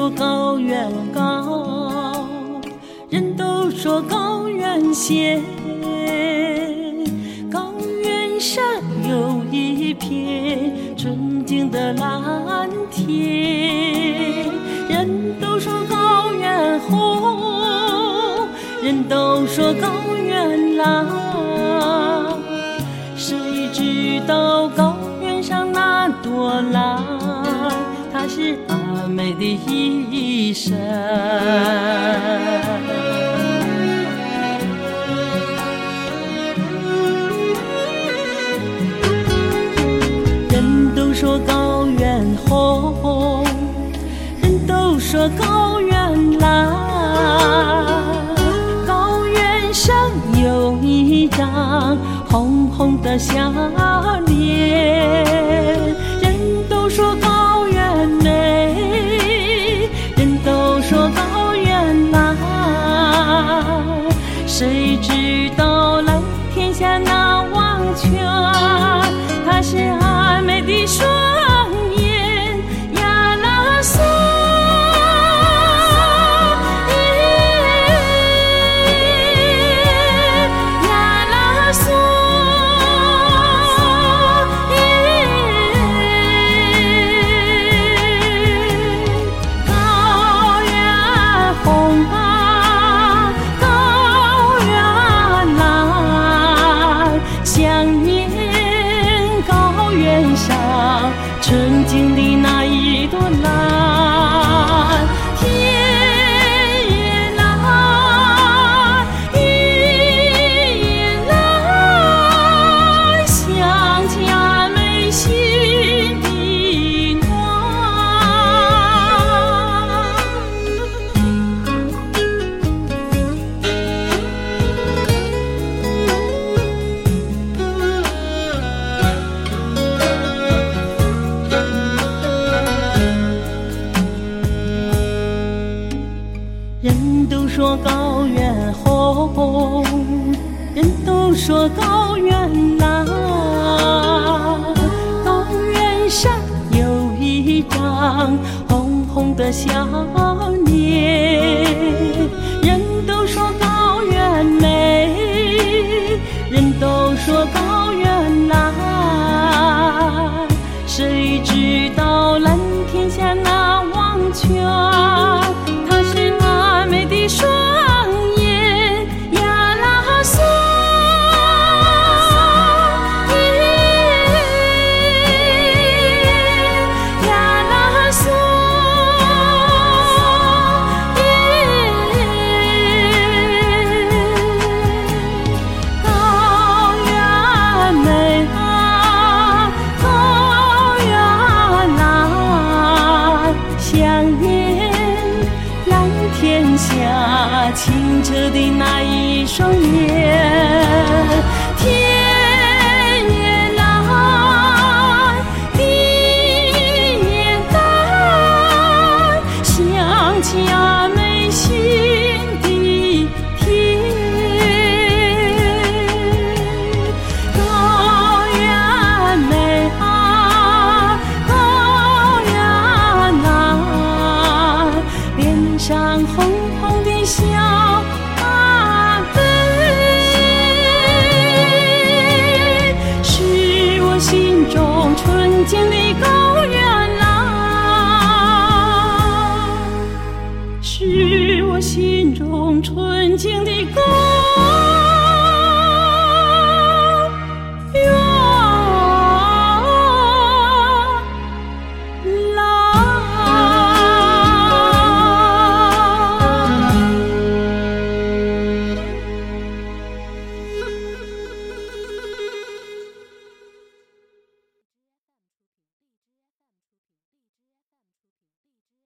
说高原高，人都说高原险，高原上有一片纯净的蓝天。人都说高原红，人都说高原蓝，谁知道高原上那朵蓝，它是美的一生。人都说高原红，人都说高原蓝，高原上有一张红红的笑都说高原红，人都说高原蓝，高原上有一张红红的笑脸。人都说高原美，人都说高蓝，想念蓝天下清澈的那一双眼。是我心中纯净的歌。